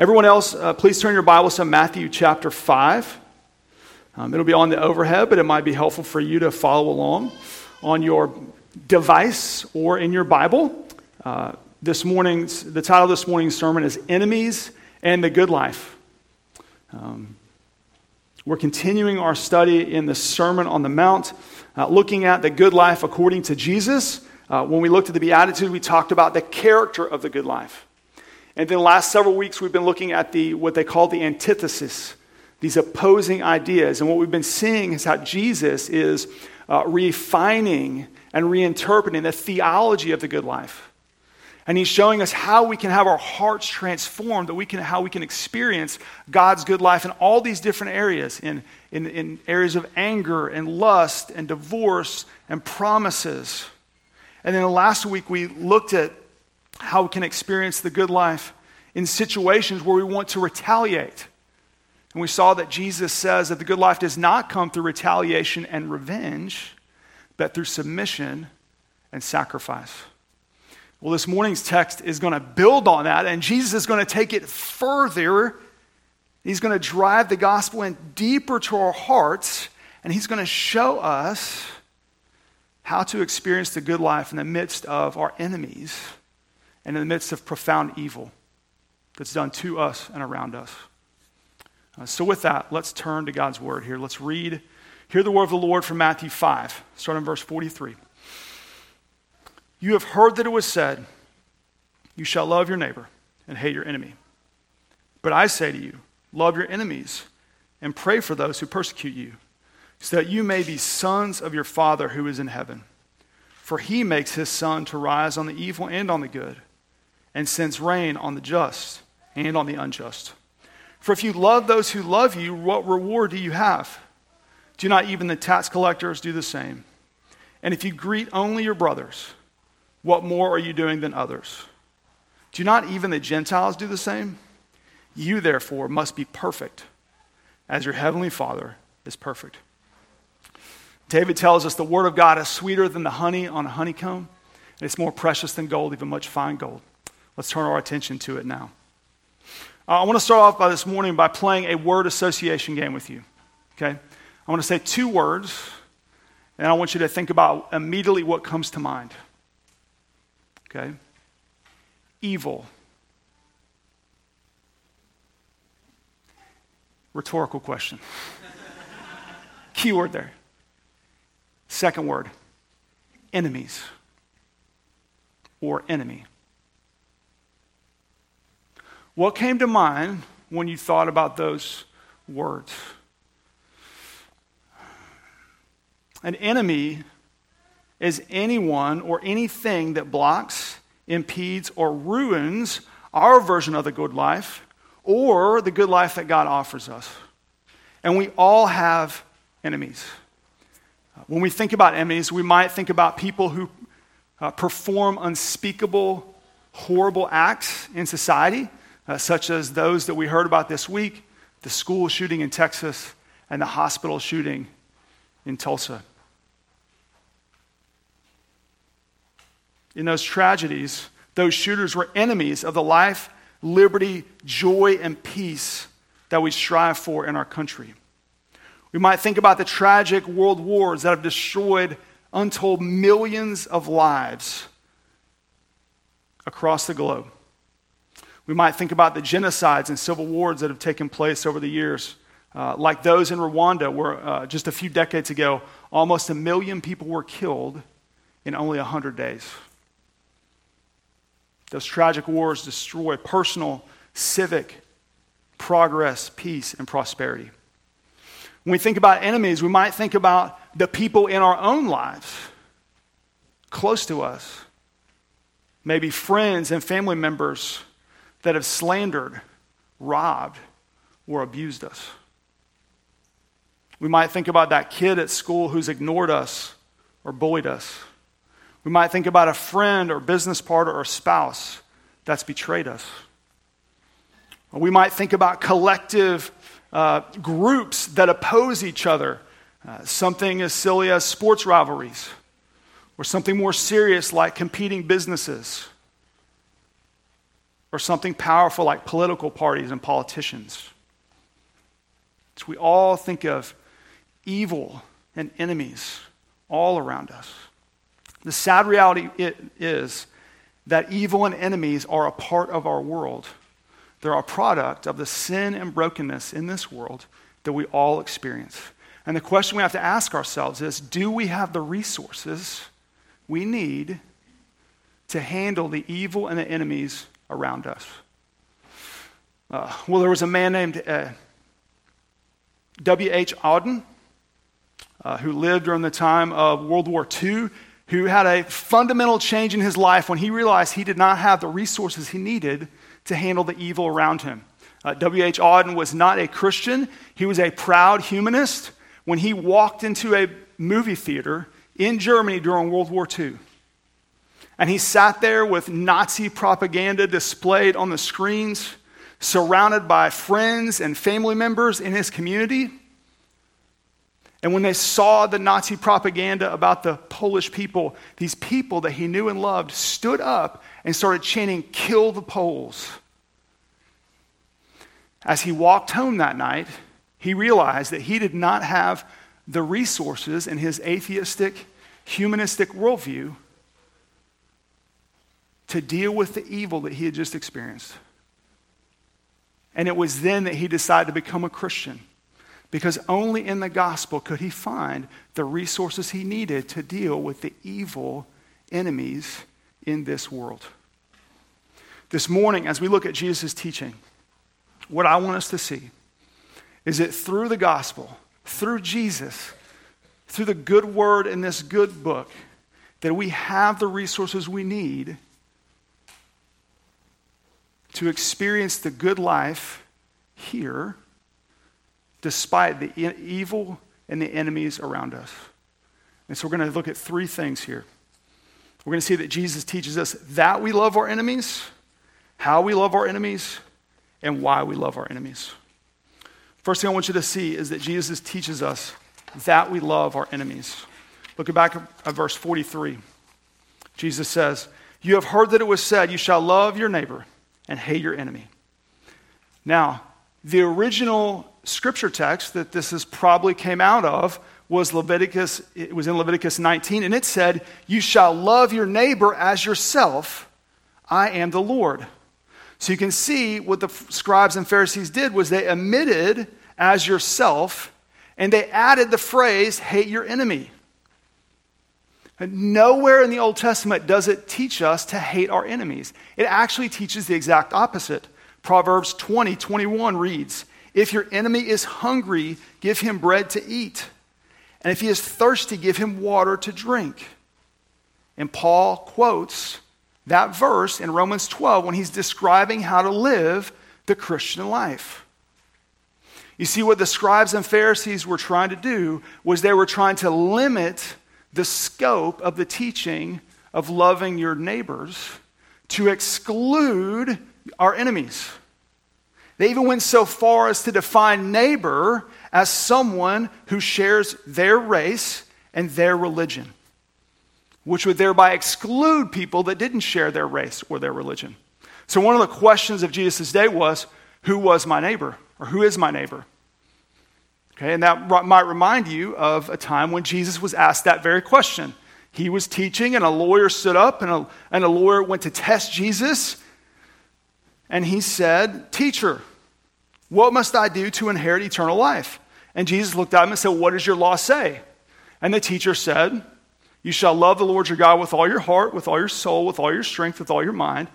Everyone else, uh, please turn your Bibles to Matthew chapter 5. Um, it'll be on the overhead, but it might be helpful for you to follow along on your device or in your Bible. Uh, this morning's, the title of this morning's sermon is Enemies and the Good Life. Um, we're continuing our study in the Sermon on the Mount, uh, looking at the good life according to Jesus. Uh, when we looked at the Beatitude, we talked about the character of the good life. And then the last several weeks, we've been looking at the, what they call the antithesis, these opposing ideas. And what we've been seeing is how Jesus is uh, refining and reinterpreting the theology of the good life. And he's showing us how we can have our hearts transformed, that we can, how we can experience God's good life in all these different areas, in, in, in areas of anger and lust and divorce and promises. And then last week we looked at how we can experience the good life in situations where we want to retaliate. And we saw that Jesus says that the good life does not come through retaliation and revenge, but through submission and sacrifice. Well, this morning's text is going to build on that, and Jesus is going to take it further. He's going to drive the gospel in deeper to our hearts, and he's going to show us how to experience the good life in the midst of our enemies and in the midst of profound evil that's done to us and around us. Uh, so, with that, let's turn to God's word here. Let's read, hear the word of the Lord from Matthew 5, starting in verse 43. You have heard that it was said, You shall love your neighbor and hate your enemy. But I say to you, love your enemies and pray for those who persecute you, so that you may be sons of your Father who is in heaven. For he makes his sun to rise on the evil and on the good and sends rain on the just and on the unjust. For if you love those who love you, what reward do you have? Do not even the tax collectors do the same? And if you greet only your brothers, what more are you doing than others? Do not even the Gentiles do the same? You, therefore, must be perfect, as your heavenly Father is perfect. David tells us the word of God is sweeter than the honey on a honeycomb, and it's more precious than gold, even much fine gold. Let's turn our attention to it now. Uh, I want to start off by this morning by playing a word association game with you. Okay? I want to say two words, and I want you to think about immediately what comes to mind. Okay? Evil. Rhetorical question. Keyword there. Second word enemies or enemy. What came to mind when you thought about those words? An enemy is anyone or anything that blocks, impedes, or ruins our version of the good life or the good life that God offers us. And we all have enemies. When we think about enemies, we might think about people who uh, perform unspeakable, horrible acts in society uh, such as those that we heard about this week the school shooting in Texas and the hospital shooting in Tulsa. In those tragedies, those shooters were enemies of the life, liberty, joy, and peace that we strive for in our country. We might think about the tragic world wars that have destroyed untold millions of lives across the globe. We might think about the genocides and civil wars that have taken place over the years, uh, like those in Rwanda, where uh, just a few decades ago, almost a million people were killed in only 100 days. Those tragic wars destroy personal, civic progress, peace, and prosperity. When we think about enemies, we might think about the people in our own lives, close to us, maybe friends and family members that have slandered, robbed, or abused us. We might think about that kid at school who's ignored us or bullied us. We might think about a friend or business partner or spouse that's betrayed us. Or we might think about collective uh, groups that oppose each other, uh, something as silly as sports rivalries, or something more serious like competing businesses or something powerful like political parties and politicians. So we all think of evil and enemies all around us. The sad reality is that evil and enemies are a part of our world. They're a product of the sin and brokenness in this world that we all experience. And the question we have to ask ourselves is do we have the resources we need to handle the evil and the enemies around us? Uh, well, there was a man named uh, W.H. Auden uh, who lived during the time of World War II, who had a fundamental change in his life when he realized he did not have the resources he needed to handle the evil around him. Uh, W.H. Auden was not a Christian, he was a proud humanist when he walked into a movie theater in Germany during World War II. And he sat there with Nazi propaganda displayed on the screens, surrounded by friends and family members in his community. And when they saw the Nazi propaganda about the Polish people, these people that he knew and loved stood up and started chanting, Kill the Poles. As he walked home that night, he realized that he did not have the resources in his atheistic, humanistic worldview to deal with the evil that he had just experienced. And it was then that he decided to become a Christian because only in the gospel could he find the resources he needed to deal with the evil enemies in this world. This morning, as we look at Jesus' teaching, what I want us to see is that through the gospel, through Jesus, through the good word in this good book, that we have the resources we need to experience the good life here despite the evil and the enemies around us. And so we're going to look at three things here. We're going to see that Jesus teaches us that we love our enemies, how we love our enemies, and why we love our enemies. First thing I want you to see is that Jesus teaches us that we love our enemies. Look back at verse 43. Jesus says, You have heard that it was said, You shall love your neighbor and hate your enemy. Now, the original scripture text that this is probably came out of was Leviticus, it was in Leviticus 19, and it said, You shall love your neighbor as yourself. I am the Lord. So you can see what the scribes and Pharisees did was they omitted as yourself and they added the phrase hate your enemy. Nowhere in the Old Testament does it teach us to hate our enemies. It actually teaches the exact opposite. Proverbs 20, 21 reads, If your enemy is hungry, give him bread to eat. And if he is thirsty, give him water to drink. And Paul quotes that verse in Romans 12 when he's describing how to live the Christian life. You see, what the scribes and Pharisees were trying to do was they were trying to limit the scope of the teaching of loving your neighbors to exclude our enemies. They even went so far as to define neighbor as someone who shares their race and their religion which would thereby exclude people that didn't share their race or their religion. So, one of the questions of Jesus' day was, Who was my neighbor? Or who is my neighbor? Okay, and that might remind you of a time when Jesus was asked that very question. He was teaching, and a lawyer stood up, and a, and a lawyer went to test Jesus. And he said, Teacher, what must I do to inherit eternal life? And Jesus looked at him and said, What does your law say? And the teacher said, you shall love the Lord your God with all your heart, with all your soul, with all your strength, with all your mind,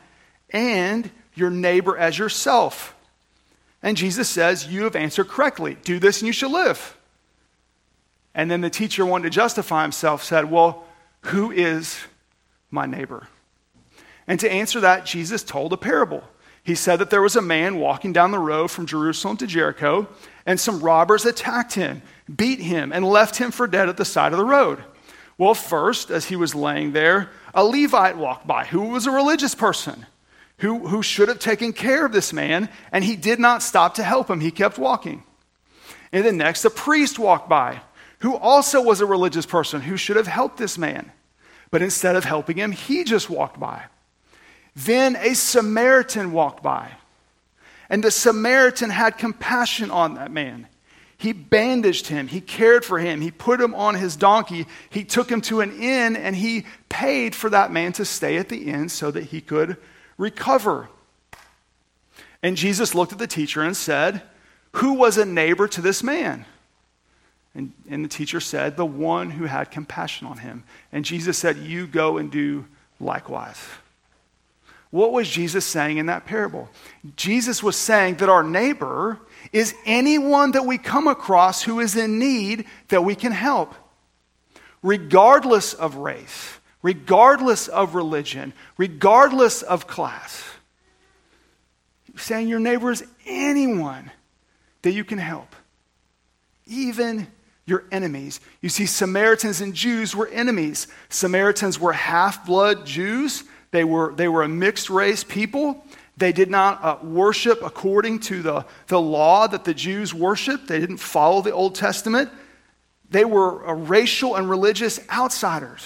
and your neighbor as yourself. And Jesus says, You have answered correctly. Do this and you shall live. And then the teacher, wanting to justify himself, said, Well, who is my neighbor? And to answer that, Jesus told a parable. He said that there was a man walking down the road from Jerusalem to Jericho, and some robbers attacked him, beat him, and left him for dead at the side of the road. Well, first, as he was laying there, a Levite walked by who was a religious person who, who should have taken care of this man, and he did not stop to help him. He kept walking. And then next, a priest walked by who also was a religious person who should have helped this man. But instead of helping him, he just walked by. Then a Samaritan walked by, and the Samaritan had compassion on that man. He bandaged him, he cared for him, he put him on his donkey, he took him to an inn, and he paid for that man to stay at the inn so that he could recover. And Jesus looked at the teacher and said, Who was a neighbor to this man? And, and the teacher said, The one who had compassion on him. And Jesus said, You go and do likewise. What was Jesus saying in that parable? Jesus was saying that our neighbor is anyone that we come across who is in need that we can help, regardless of race, regardless of religion, regardless of class. Saying your neighbor is anyone that you can help, even your enemies. You see, Samaritans and Jews were enemies. Samaritans were half blood Jews, they were, they were a mixed race people. They did not uh, worship according to the, the law that the Jews worshiped, they didn't follow the Old Testament. They were uh, racial and religious outsiders.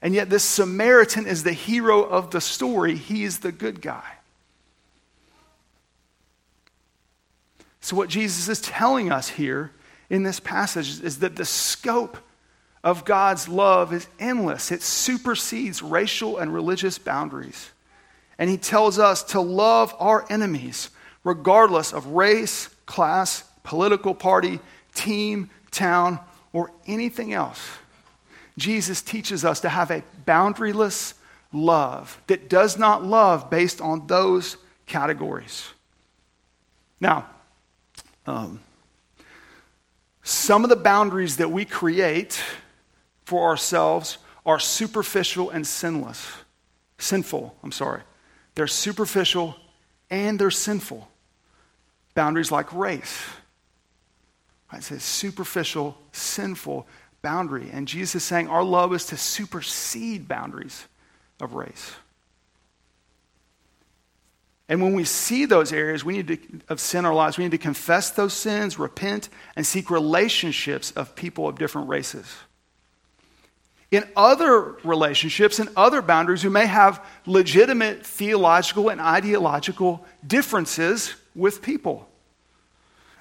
And yet, this Samaritan is the hero of the story. He is the good guy. So, what Jesus is telling us here in this passage is that the scope of God's love is endless, it supersedes racial and religious boundaries. And He tells us to love our enemies, regardless of race, class, political party, team, town, or anything else. Jesus teaches us to have a boundaryless love that does not love based on those categories. Now, um, some of the boundaries that we create for ourselves are superficial and sinless. Sinful, I'm sorry. They're superficial and they're sinful. Boundaries like race. It's a superficial, sinful boundary. And Jesus is saying our love is to supersede boundaries of race. And when we see those areas we need to, of sin in our lives, we need to confess those sins, repent, and seek relationships of people of different races. In other relationships and other boundaries, we may have legitimate theological and ideological differences with people.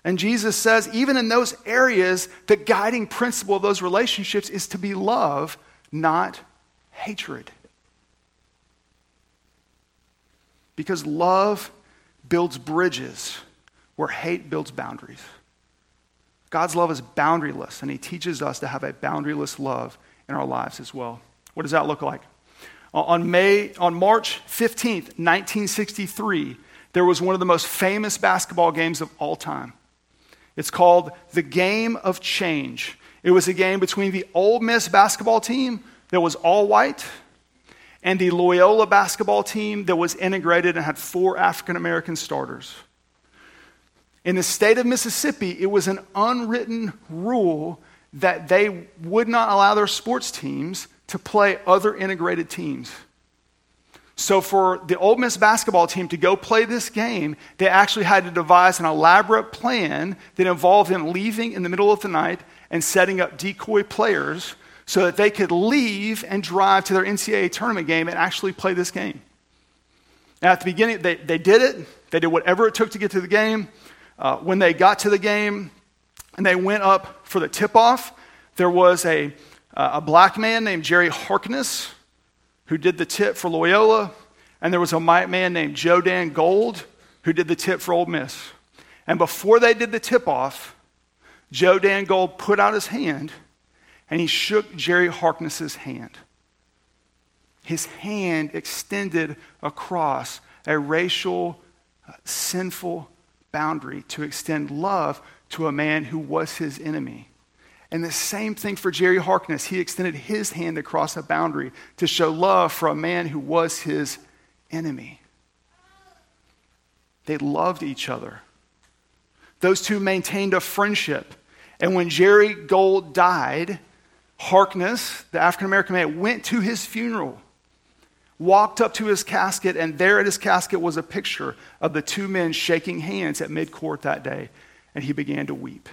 And Jesus says, even in those areas, the guiding principle of those relationships is to be love, not hatred. Because love builds bridges where hate builds boundaries. God's love is boundaryless, and He teaches us to have a boundaryless love in our lives as well. What does that look like? Uh, on, May, on March 15th, 1963, there was one of the most famous basketball games of all time. It's called the Game of Change. It was a game between the Ole Miss basketball team that was all white and the Loyola basketball team that was integrated and had four African American starters. In the state of Mississippi, it was an unwritten rule that they would not allow their sports teams to play other integrated teams. So, for the Ole Miss basketball team to go play this game, they actually had to devise an elaborate plan that involved them leaving in the middle of the night and setting up decoy players so that they could leave and drive to their NCAA tournament game and actually play this game. And at the beginning, they, they did it. They did whatever it took to get to the game. Uh, when they got to the game and they went up for the tip off, there was a, uh, a black man named Jerry Harkness who did the tip for Loyola, and there was a man named Joe Dan Gold who did the tip for Ole Miss. And before they did the tip off, Joe Dan Gold put out his hand and he shook Jerry Harkness's hand. His hand extended across a racial, uh, sinful boundary to extend love to a man who was his enemy. And the same thing for Jerry Harkness. He extended his hand across a boundary to show love for a man who was his enemy. They loved each other. Those two maintained a friendship. And when Jerry Gold died, Harkness, the African American man, went to his funeral, walked up to his casket, and there at his casket was a picture of the two men shaking hands at midcourt that day, and he began to weep.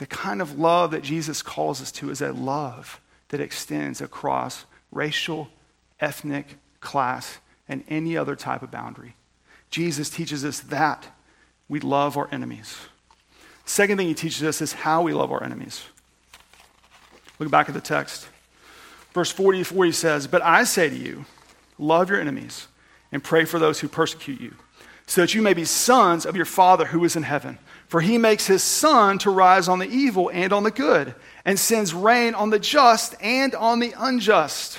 The kind of love that Jesus calls us to is a love that extends across racial, ethnic, class, and any other type of boundary. Jesus teaches us that we love our enemies. Second thing he teaches us is how we love our enemies. Look back at the text. Verse 44, he says, But I say to you, love your enemies and pray for those who persecute you, so that you may be sons of your Father who is in heaven. For he makes his sun to rise on the evil and on the good, and sends rain on the just and on the unjust.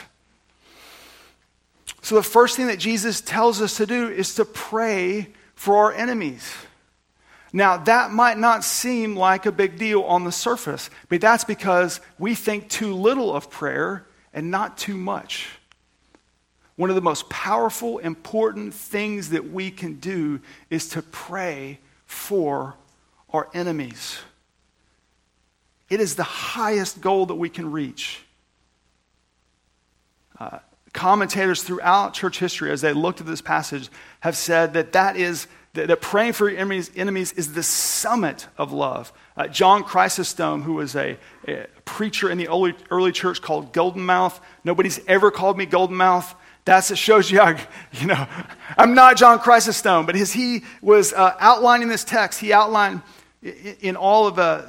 So, the first thing that Jesus tells us to do is to pray for our enemies. Now, that might not seem like a big deal on the surface, but that's because we think too little of prayer and not too much. One of the most powerful, important things that we can do is to pray for our enemies. It is the highest goal that we can reach. Uh, commentators throughout church history, as they looked at this passage, have said that that is that, that praying for your enemies, enemies, is the summit of love. Uh, John Chrysostom, who was a, a, preacher in the early, early church called Golden Mouth, nobody's ever called me Golden Mouth. That's it shows you how, you know, I'm not John Chrysostom, but as he was uh, outlining this text, he outlined in, all of the,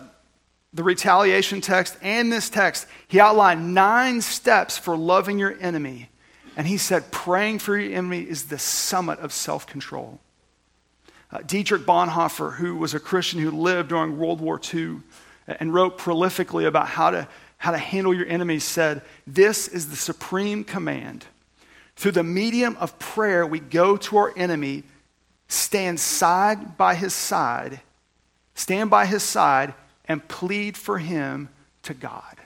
the retaliation text and this text, he outlined nine steps for loving your enemy. And he said, praying for your enemy is the summit of self control. Uh, Dietrich Bonhoeffer, who was a Christian who lived during World War II and wrote prolifically about how to, how to handle your enemies, said, This is the supreme command. Through the medium of prayer, we go to our enemy, stand side by his side, stand by his side, and plead for him to God.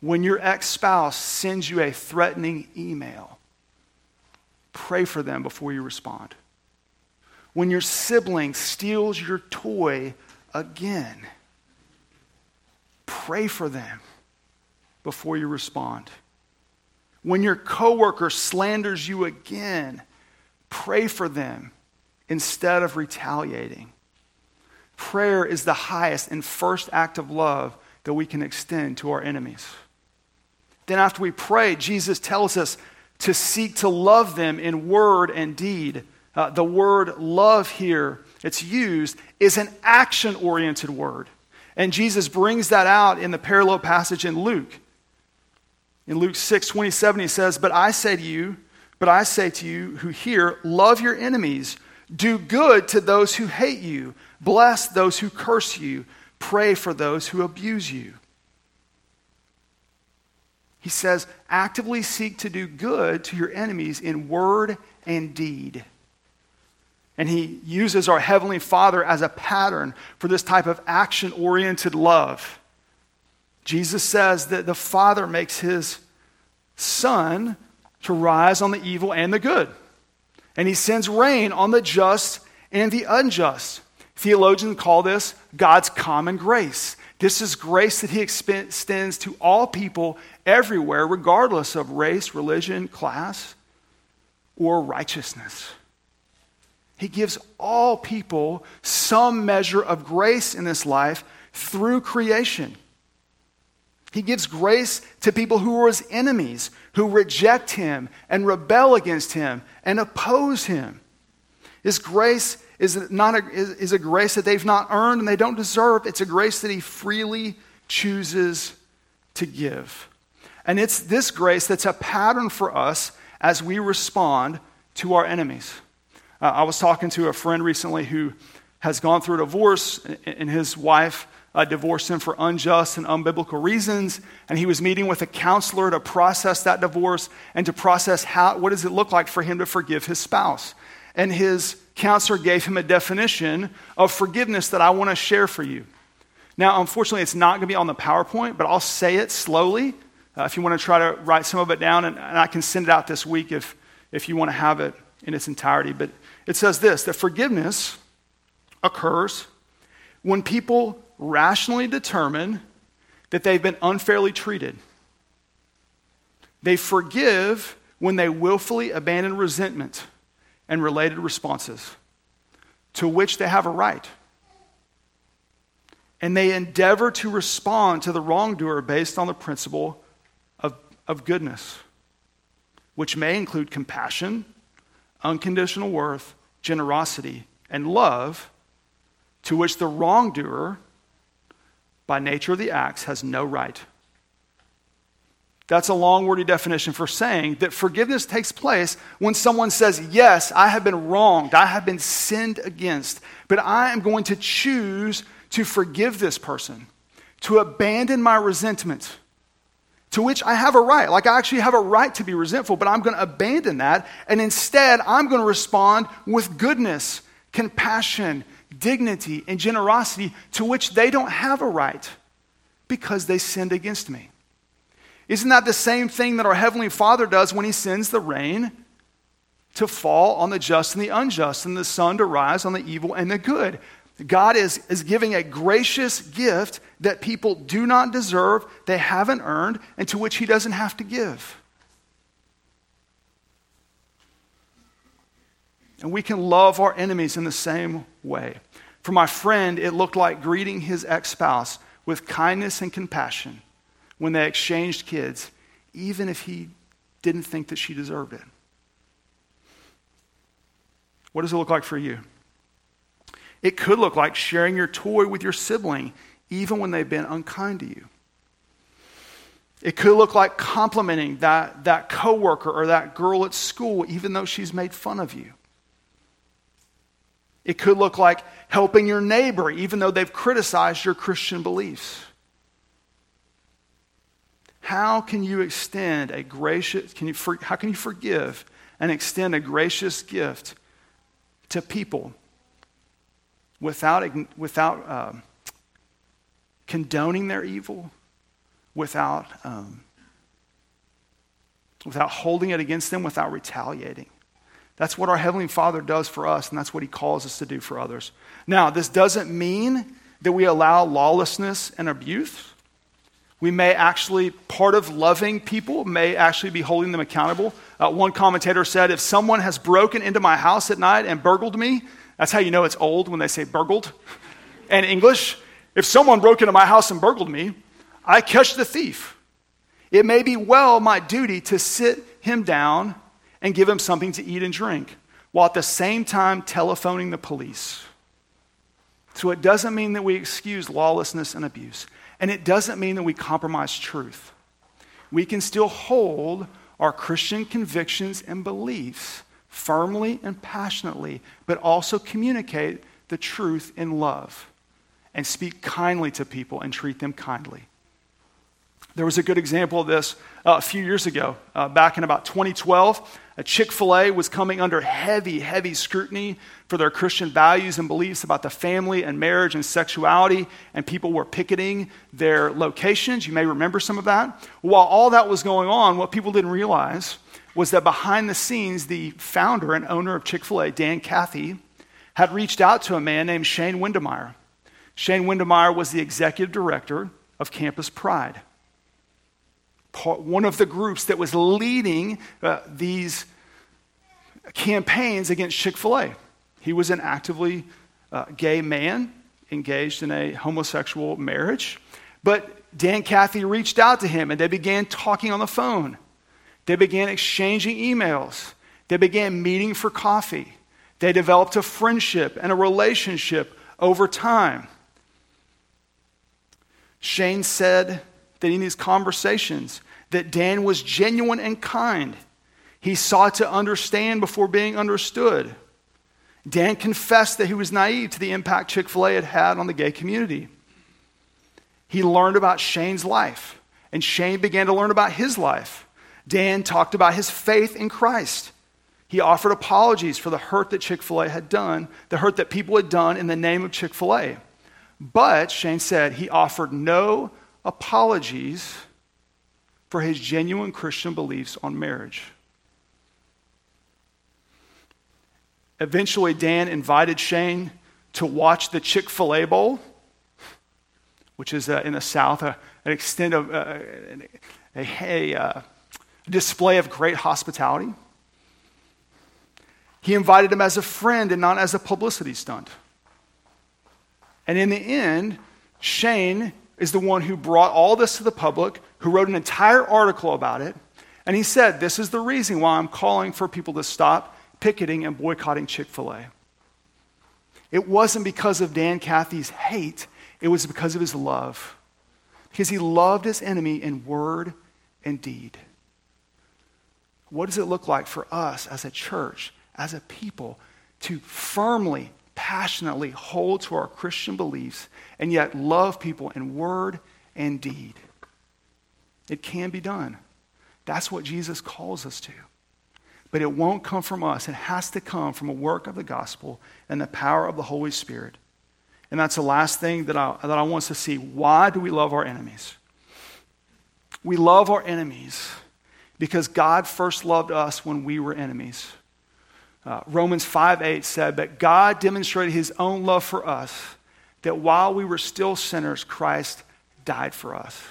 When your ex spouse sends you a threatening email, pray for them before you respond when your sibling steals your toy again. Pray for them before you respond. When your coworker slanders you again, pray for them instead of retaliating. Prayer is the highest and first act of love that we can extend to our enemies. Then, after we pray, Jesus tells us to seek to love them in word and deed uh, the word love here, it's used, is an action oriented word. And Jesus brings that out in the parallel passage in Luke. In Luke 6 27, he says, But I say to you, but I say to you who hear, love your enemies, do good to those who hate you, bless those who curse you, pray for those who abuse you. He says, actively seek to do good to your enemies in word and deed. And he uses our Heavenly Father as a pattern for this type of action oriented love. Jesus says that the Father makes his sun to rise on the evil and the good. And he sends rain on the just and the unjust. Theologians call this God's common grace. This is grace that he extends to all people everywhere, regardless of race, religion, class, or righteousness. He gives all people some measure of grace in this life through creation. He gives grace to people who are his enemies, who reject him and rebel against him and oppose him. His grace is, not a, is a grace that they've not earned and they don't deserve. It's a grace that he freely chooses to give. And it's this grace that's a pattern for us as we respond to our enemies. Uh, I was talking to a friend recently who has gone through a divorce, and his wife uh, divorced him for unjust and unbiblical reasons. And he was meeting with a counselor to process that divorce and to process how, what does it look like for him to forgive his spouse. And his counselor gave him a definition of forgiveness that I want to share for you. Now, unfortunately, it's not going to be on the PowerPoint, but I'll say it slowly. Uh, if you want to try to write some of it down, and, and I can send it out this week if, if you want to have it in its entirety. But it says this that forgiveness occurs when people rationally determine that they've been unfairly treated. They forgive when they willfully abandon resentment and related responses to which they have a right. and they endeavor to respond to the wrongdoer based on the principle of, of goodness, which may include compassion, unconditional worth, generosity, and love, to which the wrongdoer, by nature of the acts, has no right. That's a long, wordy definition for saying that forgiveness takes place when someone says, Yes, I have been wronged, I have been sinned against, but I am going to choose to forgive this person, to abandon my resentment, to which I have a right. Like, I actually have a right to be resentful, but I'm going to abandon that. And instead, I'm going to respond with goodness, compassion, dignity, and generosity to which they don't have a right because they sinned against me. Isn't that the same thing that our Heavenly Father does when He sends the rain to fall on the just and the unjust, and the sun to rise on the evil and the good? God is, is giving a gracious gift that people do not deserve, they haven't earned, and to which He doesn't have to give. And we can love our enemies in the same way. For my friend, it looked like greeting his ex spouse with kindness and compassion when they exchanged kids, even if he didn't think that she deserved it. What does it look like for you? It could look like sharing your toy with your sibling, even when they've been unkind to you. It could look like complimenting that, that coworker or that girl at school, even though she's made fun of you. It could look like helping your neighbor, even though they've criticized your Christian beliefs. How can you extend a gracious, can you, how can you forgive and extend a gracious gift to people without, without uh, condoning their evil, without, um, without holding it against them, without retaliating. That's what our Heavenly Father does for us, and that's what He calls us to do for others. Now, this doesn't mean that we allow lawlessness and abuse. We may actually, part of loving people may actually be holding them accountable. Uh, one commentator said, If someone has broken into my house at night and burgled me, that's how you know it's old when they say burgled. And English, if someone broke into my house and burgled me, I catch the thief. It may be well my duty to sit him down and give him something to eat and drink, while at the same time telephoning the police. So it doesn't mean that we excuse lawlessness and abuse, and it doesn't mean that we compromise truth. We can still hold our Christian convictions and beliefs firmly and passionately, but also communicate the truth in love and speak kindly to people and treat them kindly. There was a good example of this uh, a few years ago. Uh, back in about 2012, Chick fil A was coming under heavy, heavy scrutiny for their Christian values and beliefs about the family and marriage and sexuality, and people were picketing their locations. You may remember some of that. While all that was going on, what people didn't realize was that behind the scenes, the founder and owner of Chick fil A, Dan Cathy, had reached out to a man named Shane Windmeyer. Shane Windmeyer was the executive director of Campus Pride, one of the groups that was leading uh, these campaigns against Chick fil A. He was an actively uh, gay man engaged in a homosexual marriage. But Dan Cathy reached out to him and they began talking on the phone. They began exchanging emails. They began meeting for coffee. They developed a friendship and a relationship over time. Shane said that in these conversations that Dan was genuine and kind. He sought to understand before being understood. Dan confessed that he was naive to the impact Chick fil A had had on the gay community. He learned about Shane's life, and Shane began to learn about his life. Dan talked about his faith in Christ. He offered apologies for the hurt that Chick fil A had done, the hurt that people had done in the name of Chick fil A. But, Shane said, he offered no apologies for his genuine Christian beliefs on marriage. Eventually, Dan invited Shane to watch the Chick fil A Bowl, which is uh, in the South, uh, an extent of uh, a, a, a display of great hospitality. He invited him as a friend and not as a publicity stunt. And in the end, Shane is the one who brought all this to the public, who wrote an entire article about it. And he said, This is the reason why I'm calling for people to stop picketing and boycotting Chick fil A. It wasn't because of Dan Cathy's hate, it was because of his love. Because he loved his enemy in word and deed. What does it look like for us as a church, as a people, to firmly, passionately hold to our Christian beliefs and yet love people in word and deed? It can be done. That's what Jesus calls us to. But it won't come from us. It has to come from a work of the gospel and the power of the Holy Spirit. And that's the last thing that I, that I want us to see. Why do we love our enemies? We love our enemies because God first loved us when we were enemies. Uh, Romans 5 8 said, But God demonstrated his own love for us, that while we were still sinners, Christ died for us.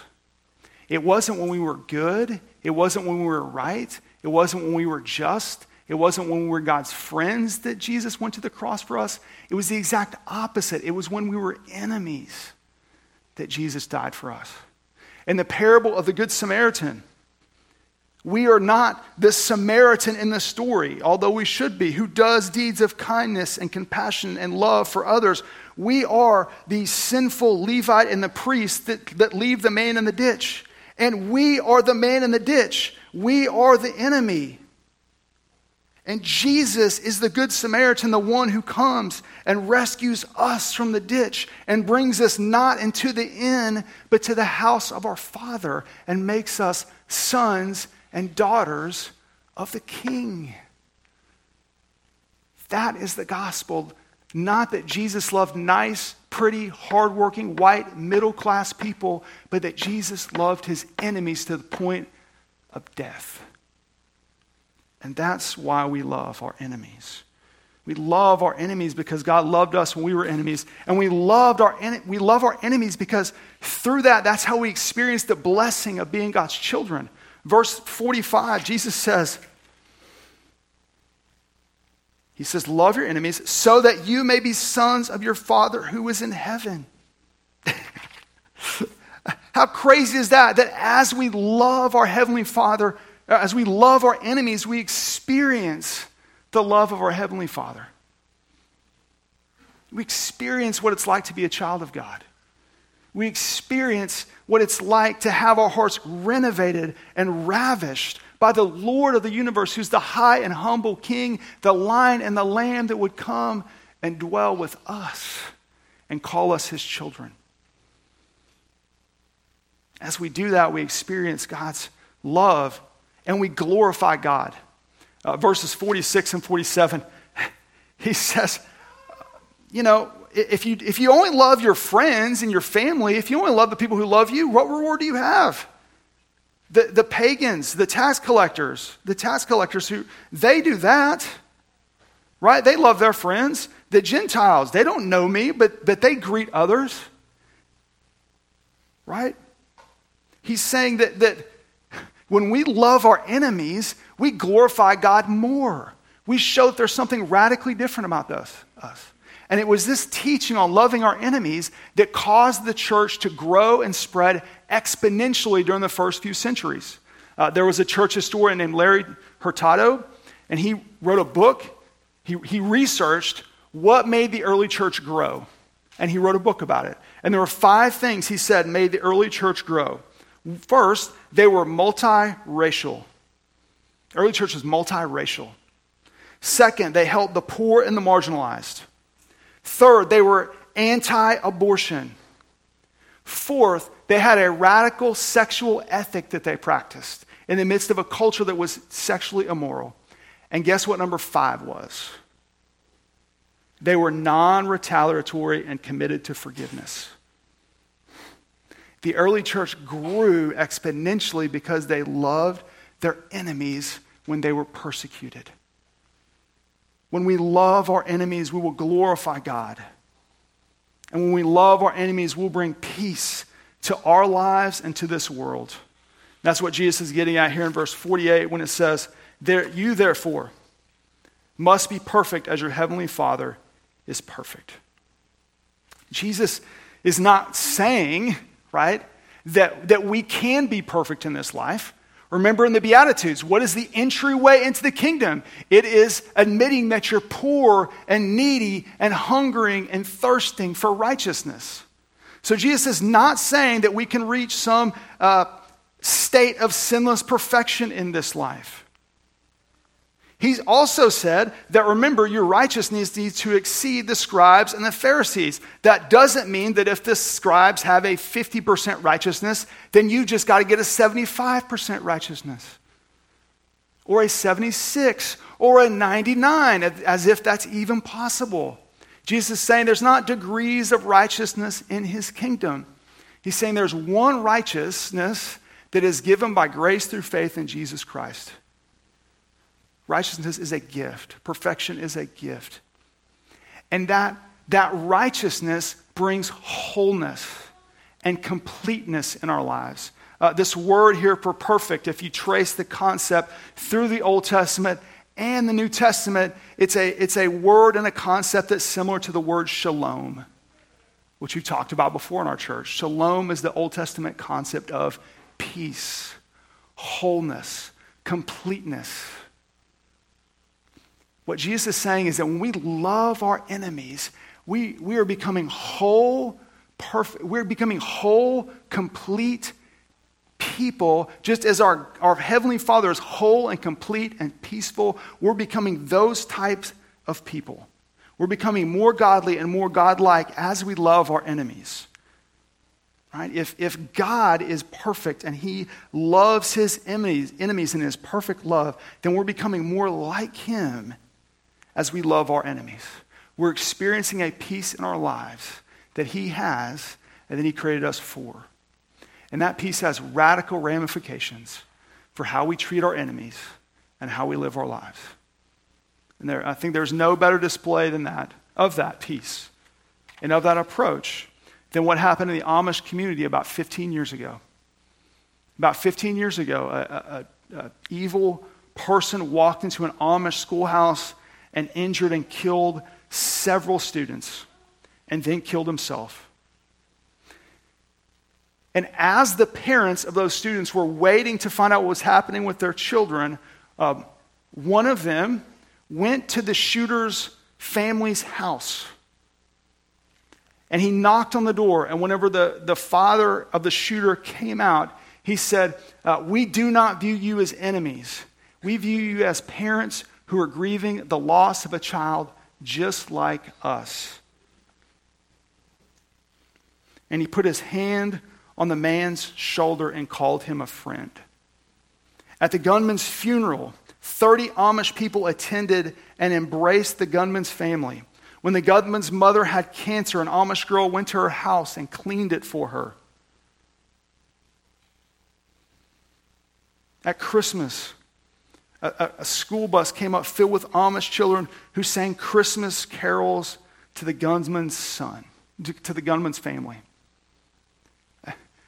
It wasn't when we were good, it wasn't when we were right, it wasn't when we were just. It wasn't when we were God's friends that Jesus went to the cross for us. It was the exact opposite. It was when we were enemies that Jesus died for us. In the parable of the Good Samaritan, we are not the Samaritan in the story, although we should be, who does deeds of kindness and compassion and love for others. We are the sinful Levite and the priest that, that leave the man in the ditch. And we are the man in the ditch we are the enemy. And Jesus is the Good Samaritan, the one who comes and rescues us from the ditch and brings us not into the inn, but to the house of our Father and makes us sons and daughters of the King. That is the gospel. Not that Jesus loved nice, pretty, hardworking, white, middle class people, but that Jesus loved his enemies to the point of death. And that's why we love our enemies. We love our enemies because God loved us when we were enemies. And we, loved our, we love our enemies because through that, that's how we experience the blessing of being God's children. Verse 45, Jesus says, He says, Love your enemies so that you may be sons of your Father who is in heaven. How crazy is that? That as we love our Heavenly Father, uh, as we love our enemies, we experience the love of our Heavenly Father. We experience what it's like to be a child of God. We experience what it's like to have our hearts renovated and ravished by the Lord of the universe, who's the high and humble King, the lion and the lamb that would come and dwell with us and call us his children. As we do that, we experience God's love and we glorify God. Uh, verses 46 and 47, he says, You know, if you, if you only love your friends and your family, if you only love the people who love you, what reward do you have? The, the pagans, the tax collectors, the tax collectors who, they do that, right? They love their friends. The Gentiles, they don't know me, but, but they greet others, right? He's saying that, that when we love our enemies, we glorify God more. We show that there's something radically different about us. us. And it was this teaching on loving our enemies that caused the church to grow and spread exponentially during the first few centuries. Uh, there was a church historian named Larry Hurtado, and he wrote a book. He, he researched what made the early church grow, and he wrote a book about it. And there were five things he said made the early church grow. First, they were multiracial. Early church was multiracial. Second, they helped the poor and the marginalized. Third, they were anti abortion. Fourth, they had a radical sexual ethic that they practiced in the midst of a culture that was sexually immoral. And guess what number five was? They were non retaliatory and committed to forgiveness. The early church grew exponentially because they loved their enemies when they were persecuted. When we love our enemies, we will glorify God. And when we love our enemies, we'll bring peace to our lives and to this world. That's what Jesus is getting at here in verse 48 when it says, there, You therefore must be perfect as your heavenly Father is perfect. Jesus is not saying, right, that, that we can be perfect in this life. Remember in the Beatitudes, what is the entryway into the kingdom? It is admitting that you're poor and needy and hungering and thirsting for righteousness. So Jesus is not saying that we can reach some uh, state of sinless perfection in this life. He's also said that remember, your righteousness needs to exceed the scribes and the Pharisees. That doesn't mean that if the scribes have a 50% righteousness, then you just got to get a 75% righteousness, or a 76, or a 99, as if that's even possible. Jesus is saying there's not degrees of righteousness in his kingdom. He's saying there's one righteousness that is given by grace through faith in Jesus Christ. Righteousness is a gift, perfection is a gift. And that, that righteousness brings wholeness and completeness in our lives. Uh, this word here for perfect, if you trace the concept through the Old Testament and the New Testament, it's a, it's a word and a concept that's similar to the word shalom, which we've talked about before in our church. Shalom is the Old Testament concept of peace, wholeness, completeness. What Jesus is saying is that when we love our enemies, we, we are becoming whole, perfect. We're becoming whole, complete people, just as our, our Heavenly Father is whole and complete and peaceful. We're becoming those types of people. We're becoming more godly and more godlike as we love our enemies. Right? If, if God is perfect and he loves his enemies, enemies in his perfect love, then we're becoming more like him as we love our enemies. We're experiencing a peace in our lives that he has and that he created us for. And that peace has radical ramifications for how we treat our enemies and how we live our lives. And there, I think there's no better display than that, of that peace and of that approach than what happened in the Amish community about 15 years ago. About 15 years ago, an evil person walked into an Amish schoolhouse and injured and killed several students and then killed himself. And as the parents of those students were waiting to find out what was happening with their children, um, one of them went to the shooter's family's house and he knocked on the door. And whenever the, the father of the shooter came out, he said, uh, We do not view you as enemies. We view you as parents who are grieving the loss of a child just like us. And he put his hand on the man's shoulder and called him a friend. At the gunman's funeral, 30 Amish people attended and embraced the gunman's family. When the gunman's mother had cancer, an Amish girl went to her house and cleaned it for her. At Christmas, a, a, school bus came up filled with Amish children who sang Christmas carols to the gunman's son, to, to the gunman's family.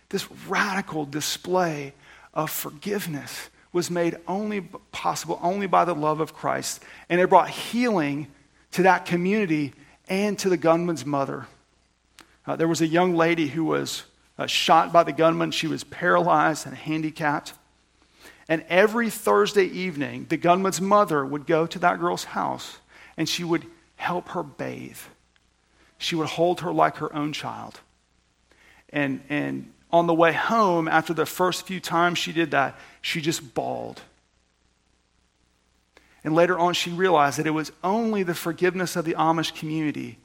This radical display of forgiveness was made only possible only by the love of Christ, and it brought healing to that community and to the gunman's mother. Uh, there was a young lady who was uh, shot by the gunman. She was paralyzed and handicapped. And every Thursday evening, the gunman's mother would go to that girl's house and she would help her bathe. She would hold her like her own child. And, and on the way home, after the first few times she did that, she just bawled. And later on, she realized that it was only the forgiveness of the Amish community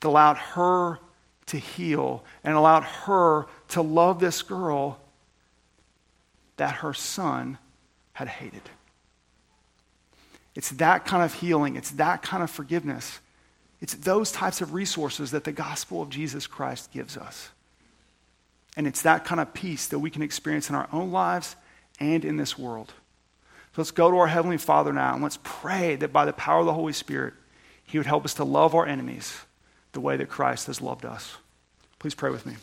that allowed her to heal and allowed her to love this girl that her son had hated. It's that kind of healing, it's that kind of forgiveness. It's those types of resources that the gospel of Jesus Christ gives us. And it's that kind of peace that we can experience in our own lives and in this world. So let's go to our Heavenly Father now and let's pray that by the power of the Holy Spirit, He would help us to love our enemies the way that Christ has loved us. Please pray with me.